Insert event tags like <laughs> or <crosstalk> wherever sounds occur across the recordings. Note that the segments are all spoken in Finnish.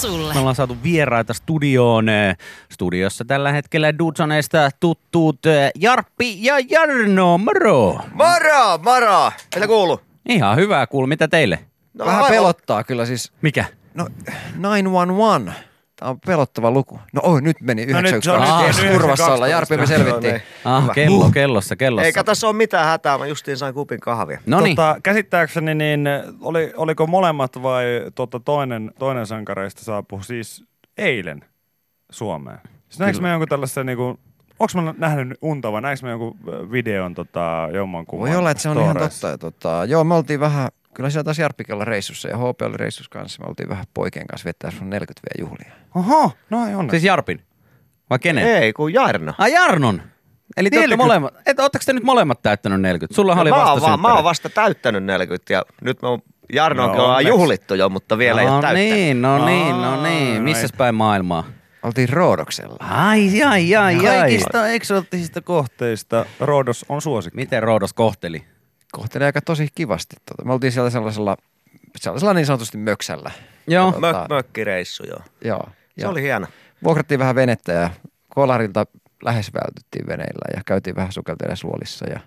sulle. Me ollaan saatu vieraita studioon. Studiossa tällä hetkellä Dudsoneista tuttuut eh, Jarppi ja Jarno. Moro! Moro, moro! Mitä kuuluu? Ihan hyvää kuul. Mitä teille? No, Vähän aivan- pelottaa kyllä siis. Mikä? No 911. Tämä on pelottava luku. No oi, nyt meni No nyt se on 912. nyt turvassa 912. olla. Jarppi, me No selvittiin. niin. Ah, kello, kellossa, kellossa. Eikä tässä ole mitään hätää, mä justiin sain kupin kahvia. No niin. Tota, käsittääkseni, niin oli, oliko molemmat vai tota, toinen, toinen sankareista saapui siis eilen Suomeen? Siis näinkö me jonkun tällaisen, niinku, onko mä nähnyt unta vai näinkö me jonkun videon tota, jommankumman Voi olla, että se on ihan totta. Tota, joo, me oltiin vähän, kyllä siellä taas Jarppikin olla reissussa ja HP oli reissussa kanssa. Me oltiin vähän poikien kanssa vettää sun 40 v juhlia. Oho, no ei onne. Siis Jarpin? Vai kenen? Ei, kun Jarno. Ah, Jarnon. Eli te olette 40. molemmat. Et, ootteko te nyt molemmat täyttänyt 40? Sulla oli No, mä, vasta oon vaan, mä oon vasta täyttänyt 40 ja nyt me on Jarnoakin No, onneksi. juhlittu jo, mutta vielä ei ole No täyttänyt. niin, no niin, no niin. no Missäs ei. päin maailmaa? Oltiin Roodoksella. Ai, ai, ai, ai. Kaikista eksoottisista kohteista Roodos on suosikki. Miten Roodos kohteli? Kohteli aika tosi kivasti. Tota. Me oltiin siellä sellaisella, sellaisella niin sanotusti möksällä. Joo. Tota, Mök, mökkireissu, joo. Joo. Se ja oli hieno. Vuokrattiin vähän venettä ja Kolarilta lähes vältyttiin veneillä ja käytiin vähän sukeltelemassa luolissa ja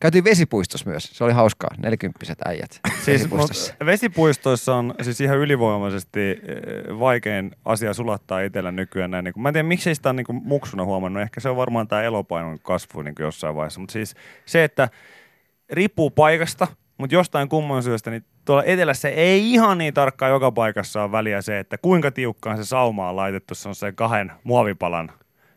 käytiin vesipuistossa myös. Se oli hauskaa. Nelikymppiset äijät Siis vesipuistossa. mut vesipuistoissa on siis ihan ylivoimaisesti eh, vaikein asia sulattaa itsellä nykyään näin. Niin mä en tiedä, miksei sitä on niin kuin muksuna huomannut. Ehkä se on varmaan tämä elopainon kasvu niin kuin jossain vaiheessa. Mutta siis se, että riippuu paikasta, mutta jostain kumman syystä, niin tuolla etelässä ei ihan niin tarkkaan joka paikassa on väliä se, että kuinka tiukkaan se sauma on laitettu se on se kahden muovipalan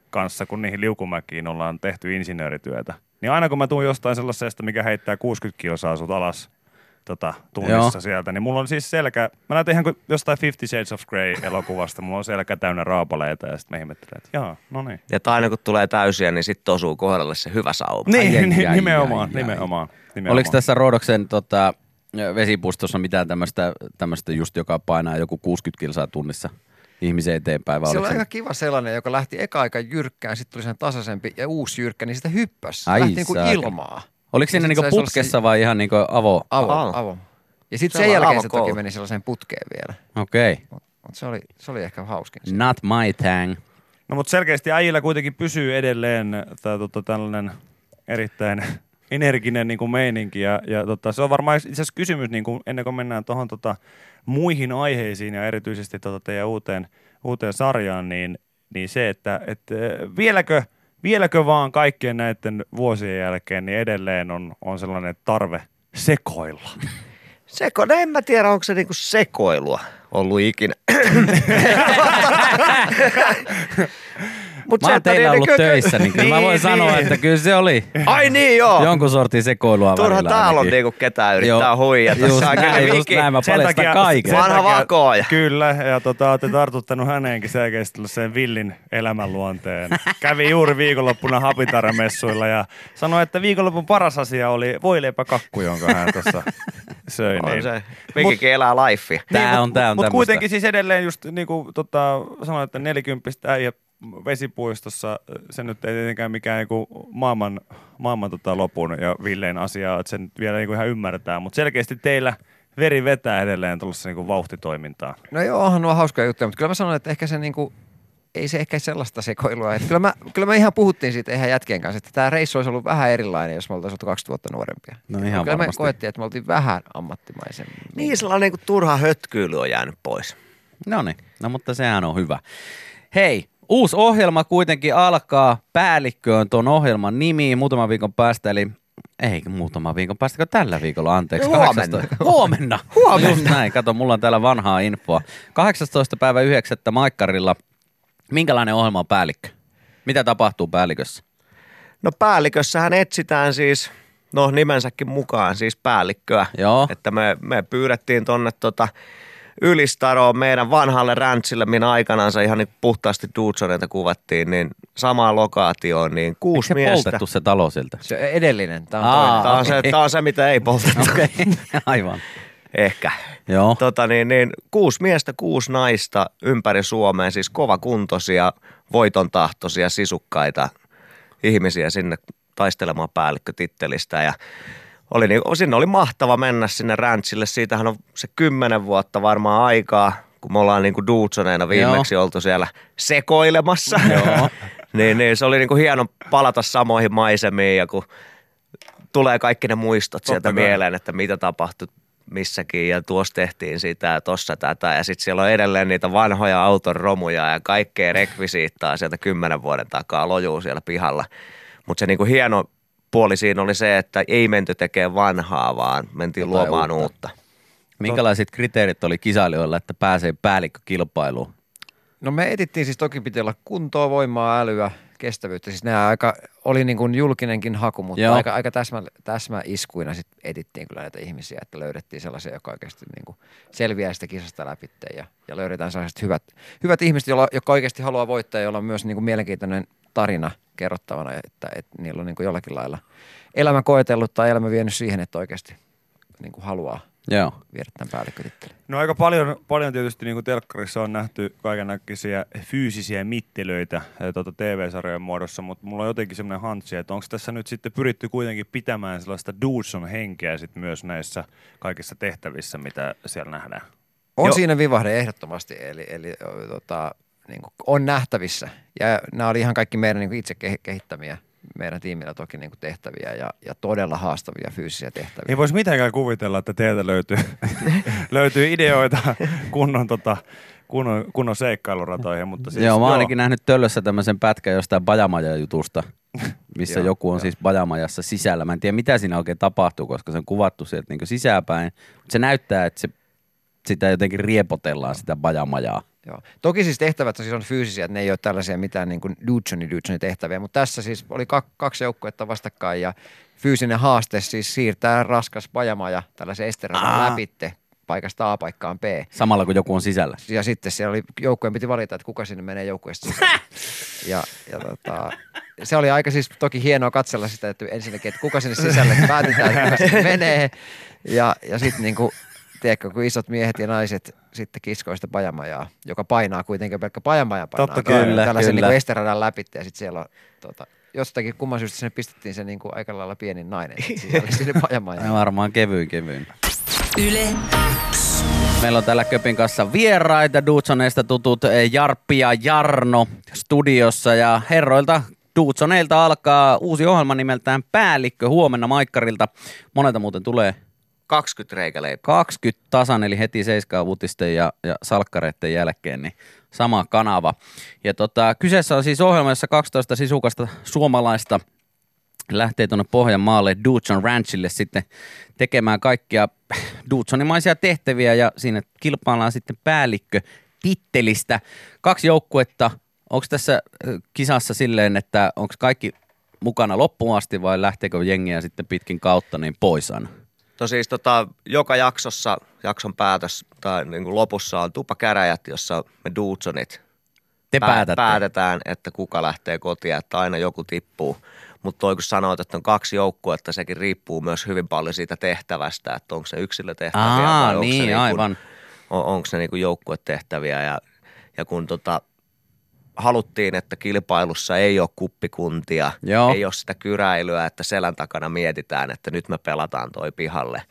kanssa, kun niihin liukumäkiin ollaan tehty insinöörityötä. Niin aina kun mä tuun jostain sellaisesta, mikä heittää 60 kilsaa sut alas tota, tunnissa Joo. sieltä, niin mulla on siis selkä, mä näytän ihan kuin jostain Fifty Shades of Grey elokuvasta, mulla on selkä täynnä raapaleita ja sitten mä ihmettelen, että jaa, no niin. Ja aina kun tulee täysiä, niin sitten osuu kohdalle se hyvä sauma. Niin, ai, niin ai, nimenomaan, ai. nimenomaan, nimenomaan. Oliko tässä Roodoksen tota, vesipuistossa mitään tämmöistä, tämmöistä just, joka painaa joku 60 kilsaa tunnissa ihmisen eteenpäin? Vai Se oli se- aika kiva sellainen, joka lähti eka aika jyrkkään, sitten tuli sen tasaisempi ja uusi jyrkkä, niin sitä hyppäsi. Ai lähti niin kuin saakeli. ilmaa. Oliko siinä niinku putkessa sellaisia- vai ihan niinku avo? Avo, Avo. avo. Ja sitten Se sen jälkeen se toki meni sellaiseen putkeen vielä. Okei. Okay. Mutta se oli, se oli ehkä hauskin. Not my thing. No mutta selkeästi äijillä kuitenkin pysyy edelleen tää, tota, tällainen erittäin energinen niin kuin meininki. Ja, ja tota, se on varmaan itse asiassa kysymys niin kuin, ennen kuin mennään tuohon tota, muihin aiheisiin ja erityisesti tota, teidän uuteen, uuteen sarjaan, niin, niin se, että et, eh, vieläkö, vieläkö vaan kaikkien näiden vuosien jälkeen niin edelleen on, on sellainen tarve sekoilla. Seko, no en mä tiedä, onko se niinku sekoilua ollut ikinä. <laughs> Mut Mä oon teillä niin ollut ky- ky- töissä, niin kyllä mä voin Niin, sanoa, niin. että kyllä se oli Ai niin joo. jonkun sortin sekoilua Turha välillä täällä on niinku ketään yrittää Joo, huijata. Just Saa kyllä näin, just Viki- näin, mä Sen paljastan takia- kaiken. Vanha vakooja. Kyllä, ja tota, olette tartuttanut häneenkin selkeästi sen villin elämänluonteen. Kävi juuri viikonloppuna Hapitaramessuilla ja sanoi, että viikonlopun paras asia oli voileipäkakku, jonka hän tuossa söi. On niin. se. Vikikin elää lifea. Tää on, mut, tää on Mutta kuitenkin siis edelleen just niin kuin tota, sanoin, että nelikymppistä äijä vesipuistossa, se nyt ei tietenkään mikään niinku maailman, maailman tota lopun ja Villeen asiaa, että sen vielä niinku ihan ymmärtää, mutta selkeästi teillä veri vetää edelleen tuollaista niinku vauhtitoimintaa. No joo, onhan nuo hauskoja juttuja, mutta kyllä mä sanon, että ehkä se niinku, ei se ehkä sellaista sekoilua. Että kyllä, mä, kyllä me ihan puhuttiin siitä ihan jätkien kanssa, että tämä reissu olisi ollut vähän erilainen, jos me oltaisiin oltu 20 vuotta nuorempia. No ihan kyllä varmasti. me koettiin, että me oltiin vähän ammattimaisemmin. Niin sellainen niinku turha hötkyily on jäänyt pois. No niin, no mutta sehän on hyvä. Hei, uusi ohjelma kuitenkin alkaa. Päällikkö on tuon ohjelman nimi muutaman viikon päästä, eli ei muutaman viikon päästä, tällä viikolla, anteeksi. Huomenna. 18 Huomenna. Huomenna. Just näin, kato, mulla on täällä vanhaa infoa. 18. päivä 9. Maikkarilla. Minkälainen ohjelma on päällikkö? Mitä tapahtuu päällikössä? No päällikössähän etsitään siis, no nimensäkin mukaan siis päällikköä. Joo. Että me, me pyydettiin tonne tota Ylistaroon meidän vanhalle räntsille, minä aikanaan ihan niin puhtaasti Dudesoneita kuvattiin, niin samaan lokaatioon, niin Eikö kuusi se miestä. poltettu se talo sieltä? Se edellinen, tämä on Aa. Tämä on, se, tämä on se, mitä ei poltettu. Okay. <laughs> aivan. Ehkä. Joo. Tota niin, niin, kuusi miestä, kuusi naista ympäri Suomea, siis kovakuntoisia, voitontahtoisia, sisukkaita ihmisiä sinne taistelemaan päällikkötittelistä ja oli niin, sinne oli mahtava mennä sinne ranchille. Siitähän on se kymmenen vuotta varmaan aikaa, kun me ollaan niinku Duutsoneena viimeksi oltu siellä sekoilemassa. Joo. <laughs> niin, niin, se oli niinku hieno palata samoihin maisemiin ja kun tulee kaikki ne muistot sieltä Totta kai. mieleen, että mitä tapahtui missäkin ja tuossa tehtiin sitä ja tossa tätä ja sitten siellä on edelleen niitä vanhoja auton romuja ja kaikkea rekvisiittaa sieltä kymmenen vuoden takaa lojuu siellä pihalla. Mutta se niinku hieno puoli siinä oli se, että ei menty tekemään vanhaa, vaan mentiin Jotain luomaan uutta. uutta. Minkälaiset kriteerit oli kisailijoilla, että pääsee päällikkökilpailuun? No me etittiin siis toki piti olla kuntoa, voimaa, älyä, kestävyyttä. Siis nämä aika, oli niin kuin julkinenkin haku, mutta Joo. aika, aika täsmä, täsmäiskuina sit etittiin kyllä näitä ihmisiä, että löydettiin sellaisia, jotka oikeasti niin kuin selviää sitä kisasta läpi ja, ja löydetään sellaiset hyvät, hyvät ihmiset, joilla, jotka oikeasti haluaa voittaa ja joilla on myös niin kuin mielenkiintoinen tarina kerrottavana, että, että niillä on niin kuin jollakin lailla elämä koetellut tai elämä vienyt siihen, että oikeasti niin kuin haluaa Joo. viedä tämän päällikkötittelin. No aika paljon, paljon tietysti niin kuin telkkarissa on nähty kaikennäköisiä fyysisiä mittelöitä tuota TV-sarjojen muodossa, mutta mulla on jotenkin semmoinen hantsi, että onko tässä nyt sitten pyritty kuitenkin pitämään sellaista Dudson henkeä sit myös näissä kaikissa tehtävissä, mitä siellä nähdään? On Joo. siinä vivahde ehdottomasti, eli, eli tota, niin kuin on nähtävissä. Ja nämä oli ihan kaikki meidän niin kuin itse ke- kehittämiä, meidän tiimillä toki niin kuin tehtäviä ja, ja todella haastavia fyysisiä tehtäviä. Ei voisi mitenkään kuvitella, että teiltä löytyy, <laughs> löytyy ideoita kunnon, tota, kunnon, kunnon seikkailuratoihin, mutta siis Joo, mä oon ainakin nähnyt töllössä tämmöisen pätkän jostain Bajamaja-jutusta, <laughs> missä Joo, joku on joo. siis Bajamajassa sisällä. Mä en tiedä, mitä siinä oikein tapahtuu, koska se on kuvattu sieltä niin sisäänpäin. Mutta se näyttää, että se, sitä jotenkin riepotellaan, sitä Bajamajaa. Joo. Toki siis tehtävät siis on fyysisiä, että ne ei ole tällaisia mitään niin kuin Dudesoni Dudesoni tehtäviä, mutta tässä siis oli kak- kaksi joukkuetta vastakkain ja fyysinen haaste siis siirtää raskas pajamaja tällaisen esteradan läpitte paikasta A paikkaan B. Samalla kun joku on sisällä. Ja sitten siellä oli, joukkueen piti valita, että kuka sinne menee joukkueesta <laughs> ja, ja tota, se oli aika siis toki hienoa katsella sitä, että ensinnäkin, että kuka sinne sisälle päätetään, että kuka sinne menee. Ja, ja sitten niin kuin, tiedätkö, kun isot miehet ja naiset sitten kiskoo sitä pajamajaa, joka painaa kuitenkin pelkkä pajamaja painaa. Totta kai. Kyllä, Tällaisen kyllä. niin esteradan läpi ja sitten siellä on tota, jostakin kumman syystä sinne pistettiin se niin kuin aika lailla pienin nainen sisälle sinne pajamajaan. Ja <laughs> varmaan kevyin kevyin. Yle Meillä on täällä Köpin kanssa vieraita, Dudsoneista tutut eh, Jarppi ja Jarno studiossa ja herroilta Dudsoneilta alkaa uusi ohjelma nimeltään Päällikkö huomenna Maikkarilta. Monelta muuten tulee 20 reikäleipää. 20 tasan, eli heti seiskaa uutisten ja, ja salkkareiden jälkeen, niin sama kanava. Ja tota, kyseessä on siis ohjelma, jossa 12 sisukasta suomalaista lähtee tuonne Pohjanmaalle Dudson Ranchille sitten tekemään kaikkia Dudsonimaisia tehtäviä ja siinä kilpaillaan sitten päällikkö tittelistä. Kaksi joukkuetta. Onko tässä kisassa silleen, että onko kaikki mukana loppuun asti vai lähteekö jengiä sitten pitkin kautta niin pois aina? No siis tota, joka jaksossa, jakson päätös tai niin kuin lopussa on tupakäräjät, jossa me Dudsonit Te pää- päätätte. päätetään, että kuka lähtee kotiin, että aina joku tippuu. Mutta toi kun sanoit, että on kaksi joukkuetta, sekin riippuu myös hyvin paljon siitä tehtävästä, että onko se yksilötehtäviä Aa, vai onko niin, se niinku, aivan. on, onko ne niinku joukkuetehtäviä. Ja, ja kun tota, haluttiin, että kilpailussa ei ole kuppikuntia, Joo. ei ole sitä kyräilyä, että selän takana mietitään, että nyt me pelataan toi pihalle,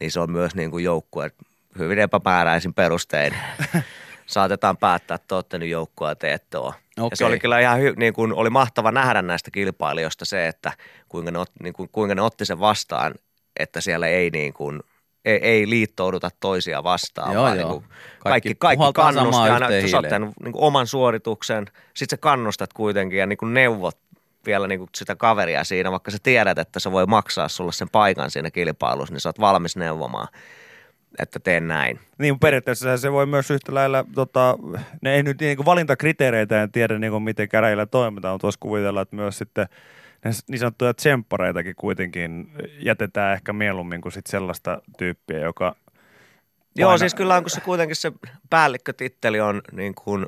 niin se on myös niin kuin joukkue hyvin epämääräisin perustein. <laughs> Saatetaan päättää, että olette nyt joukkoa ja te ette ole. Ja se oli kyllä ihan hy, niin kuin, oli mahtava nähdä näistä kilpailijoista se, että kuinka ne, ot, niin kuin, kuinka ne otti sen vastaan, että siellä ei niin kuin, ei, ei liittouduta toisia vastaan, Joo, vaan joo. niin kuin Kaikki kaikki, kaikki samaan aina, sä hiileen. tehnyt niin kuin oman suorituksen, sit sä kannustat kuitenkin ja niin kuin neuvot vielä niin kuin sitä kaveria siinä, vaikka sä tiedät, että se voi maksaa sulle sen paikan siinä kilpailussa, niin sä oot valmis neuvomaan, että teen näin. Niin periaatteessa se voi myös yhtä lailla, tota, ne ei nyt niin valintakriteereitä en tiedä niin kuin miten käräjillä toimitaan, mutta voisi kuvitella, että myös sitten ne niin sanottuja tsemppareitakin kuitenkin jätetään ehkä mieluummin kuin sit sellaista tyyppiä, joka Joo, Paina- siis kyllä on, kun se kuitenkin se päällikkötitteli on niin kuin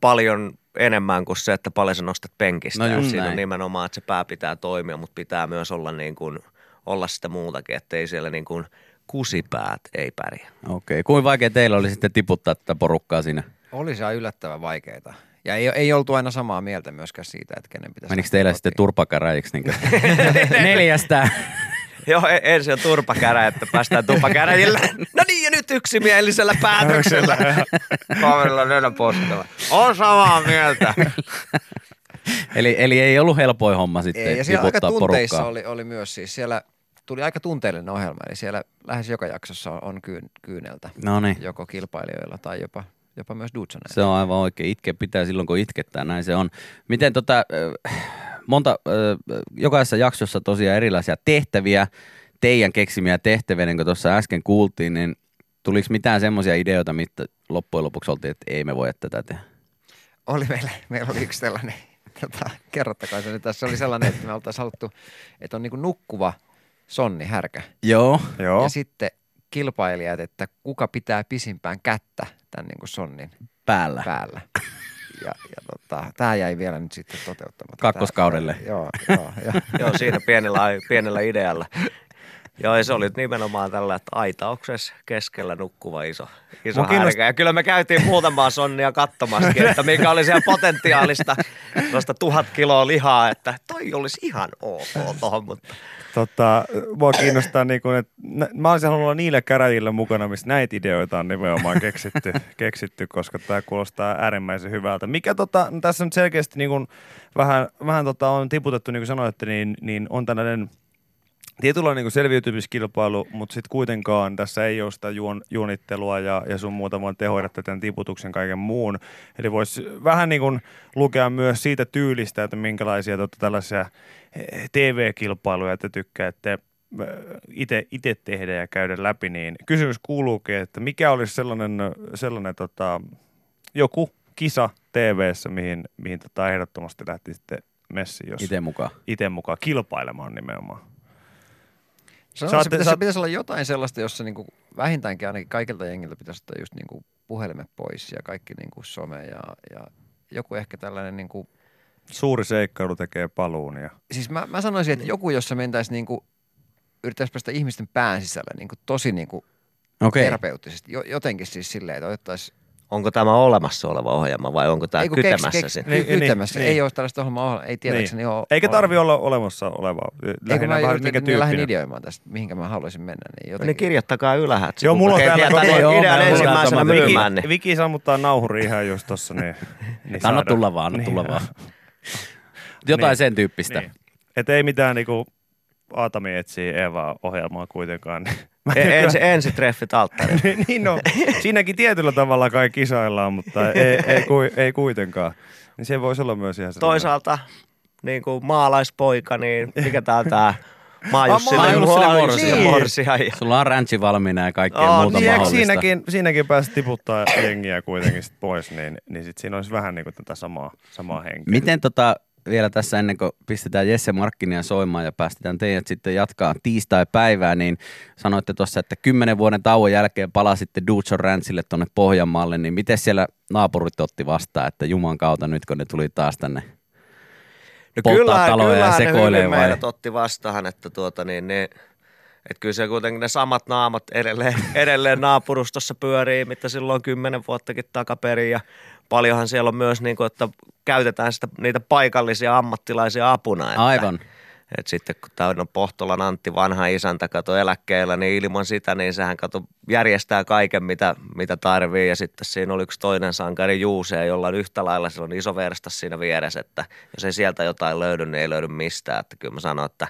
paljon enemmän kuin se, että paljon sä nostat penkistä. No Ja just Siinä näin. on nimenomaan, että se pää pitää toimia, mutta pitää myös olla, niin kuin, olla sitä muutakin, että ei siellä niin kuin kusipäät ei pärjää. Okei, kuin vaikea teillä oli sitten tiputtaa tätä porukkaa siinä? Oli se yllättävän vaikeita. Ja ei, ei oltu aina samaa mieltä myöskään siitä, että kenen pitäisi Menikö teillä kotiin. sitten turpakäräjiksi niin <laughs> neljästä? Joo, e- ensin on turpakäräjä, että päästään tupakäräjillä. <laughs> No niin, ja nyt yksimielisellä päätöksellä. <laughs> Kaverilla nenä poskella. On samaa mieltä. Eli, eli ei ollut helpoin homma sitten Ei, ja siellä aika tiputtaa tunteissa porukkaa. oli, oli, myös siis siellä tuli aika tunteellinen ohjelma, eli siellä lähes joka jaksossa on, kyyn, kyyneltä, No niin, joko kilpailijoilla tai jopa, jopa myös Dudsoneilla. se on aivan oikein. Itke pitää silloin, kun itkettää, näin se on. Miten tota, monta, jokaisessa jaksossa tosiaan erilaisia tehtäviä, teidän keksimiä tehtäviä, niin kuin tuossa äsken kuultiin, niin tuliko mitään semmoisia ideoita, mitä loppujen lopuksi oltiin, että ei me voi tätä tehdä? Oli meillä, meillä oli yksi sellainen, <laughs> tota, kerrottakaa se nyt tässä, oli sellainen, että me oltaisiin haluttu, että on niinku nukkuva sonni härkä. Joo. Joo. Ja sitten kilpailijat, että kuka pitää pisimpään kättä tämän niinku sonnin Päällä. päällä. Ja, ja tota, tämä jäi vielä nyt sitten toteuttamatta. Kakkoskaudelle. Tää- Joo, joo, joo. <laughs> Joo, siinä pienellä, pienellä idealla. Joo, ja se oli nimenomaan tällä, että aitauksessa keskellä nukkuva iso, iso kiinnost- härkä. Ja kyllä me käytiin muutamaa sonnia katsomaskin, että mikä oli siellä potentiaalista tuosta tuhat kiloa lihaa, että toi olisi ihan ok tohon, mutta Tota, mua kiinnostaa, niin kuin, että mä olisin halunnut olla niillä käräjillä mukana, missä näitä ideoita on nimenomaan keksitty, <laughs> keksitty koska tämä kuulostaa äärimmäisen hyvältä. Mikä tota, tässä nyt selkeästi niin kuin, vähän, vähän tota, on tiputettu, niin kuin sanoitte, niin, niin on tällainen tietynlainen niin selviytymiskilpailu, mutta sitten kuitenkaan tässä ei ole sitä juon, juonittelua ja, ja sun muuta vaan tehoida tämän tiputuksen kaiken muun. Eli voisi vähän niin kuin lukea myös siitä tyylistä, että minkälaisia tota, tällaisia eh, TV-kilpailuja te tykkäätte itse tehdä ja käydä läpi, niin kysymys kuuluukin, että mikä olisi sellainen, sellainen tota, joku kisa TV-ssä, mihin, mihin tota ehdottomasti lähtisitte messiin, jos Itse mukaan. itse mukaan kilpailemaan nimenomaan. Sanoisin, Saatte- se, pitäisi, saat- se pitäisi olla jotain sellaista, jossa niinku vähintäänkin ainakin kaikilta jengiltä pitäisi ottaa just niinku puhelimet pois ja kaikki niinku some ja, ja joku ehkä tällainen niinku, Suuri seikkailu tekee paluun ja siis mä, mä sanoisin, että joku, jossa mentäisiin niinku, yrittäisi päästä ihmisten pään sisälle niinku tosi niinku Okei. terapeuttisesti, jo, jotenkin siis silleen, että otettaisiin onko tämä olemassa oleva ohjelma vai onko tämä kytemässä keks, keks, sinne? Niin, niin, kytemässä. niin. Ei ole tällaista ohjelmaa, ei tietääkseni niin. ole. Eikä tarvi olla olemassa olevaa. Eikö Lähinnä mä, vähän yritän, mikä minä lähden ideoimaan tästä, mihinkä mä haluaisin mennä. Niin No jotenkin, niin kirjoittakaa ylhäältä. Joo, mulla on täällä koko- Joo, idean ensimmäisenä myymään. Viki, Niin. Viki sammuttaa nauhuri ihan just tossa, niin, <laughs> niin Anna tulla vaan, anna tulla vaan. Jotain Niin. sen tyyppistä. Niin. Et ei mitään niinku Aatami etsii Eevaa ohjelmaa kuitenkaan. Mä E- tykkään- <laughs> ensi, ensi treffit alttarilla. <laughs> niin no, siinäkin tietyllä tavalla kai kisaillaan, mutta ei, ei, ei kuitenkaan. Niin se voisi olla myös ihan sellainen. Toisaalta niin kuin maalaispoika, niin mikä tää on tää? Maajussille Maajussille morsian. morsian. Ja Sulla on ranchi valmiina ja kaikkea Aa, muuta Niin, mahdollista. siinäkin, siinäkin pääsi tiputtaa jengiä kuitenkin sit pois, niin, niin sit siinä olisi vähän niin kuin tätä samaa, samaa henkeä. Miten tota, vielä tässä ennen kuin pistetään Jesse Markkinia soimaan ja päästetään teidät sitten jatkaa tiistai-päivää, niin sanoitte tuossa, että kymmenen vuoden tauon jälkeen palasitte Duchon Ranchille tuonne Pohjanmaalle, niin miten siellä naapurit otti vastaan, että Juman kautta nyt kun ne tuli taas tänne? No polttaa kyllähän, taloja ja kyllähän sekoilee vai? meidät otti vastahan, että tuota niin ne, että kyllä se kuitenkin ne samat naamat edelleen, edelleen naapurustossa pyörii, mitä silloin kymmenen vuottakin takaperin ja paljonhan siellä on myös niin kuin, että käytetään sitä, niitä paikallisia ammattilaisia apuna. Että, Aivan. Et sitten kun tämä on Pohtolan Antti, vanha isäntä, kato eläkkeellä, niin ilman sitä, niin sehän kato järjestää kaiken, mitä, mitä tarvii. Ja sitten siinä oli yksi toinen sankari Juuse, jolla on yhtä lailla silloin iso verstas siinä vieressä, että jos ei sieltä jotain löydy, niin ei löydy mistään. Että kyllä mä sanon, että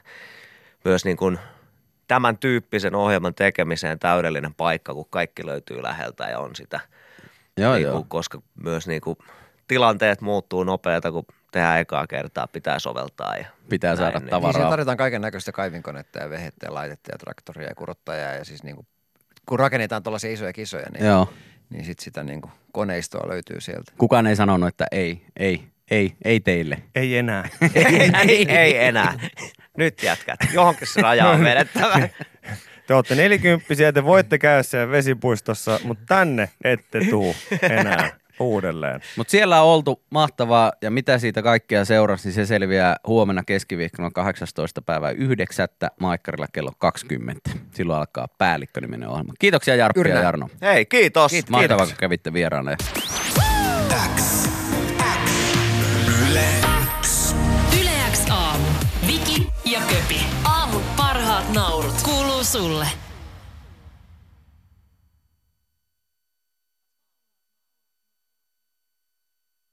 myös niin kuin tämän tyyppisen ohjelman tekemiseen täydellinen paikka, kun kaikki löytyy läheltä ja on sitä. Joo, niin joo. kuin, koska myös niin kuin tilanteet muuttuu nopeata, kun tehdään ekaa kertaa, pitää soveltaa. Ja Pitää saada näin, niin. Niin siinä tavaraa. tarvitaan kaiken näköistä kaivinkonetta ja vehettä ja laitetta ja traktoria ja kurottajaa ja siis niinku, kun rakennetaan tuollaisia isoja kisoja, niin, Joo. niin sit sitä niinku koneistoa löytyy sieltä. Kukaan ei sanonut, että ei, ei, ei, ei teille. Ei enää. <laughs> ei, ei, ei enää. Nyt jätkät. Johonkin se raja on <laughs> vedettävä. Te olette nelikymppisiä, te voitte käydä siellä vesipuistossa, mutta tänne ette tuu enää uudelleen. Mutta siellä on oltu mahtavaa ja mitä siitä kaikkea seurasi, niin se selviää huomenna keskiviikkona 18. päivää 9. Maikkarilla kello 20. Silloin alkaa päällikkö-niminen ohjelma. Kiitoksia Jarppi Juuri ja. Jarno. Hei, kiitos. Kiitos. Mahtavaa, kun kävitte vieraana. Sulle.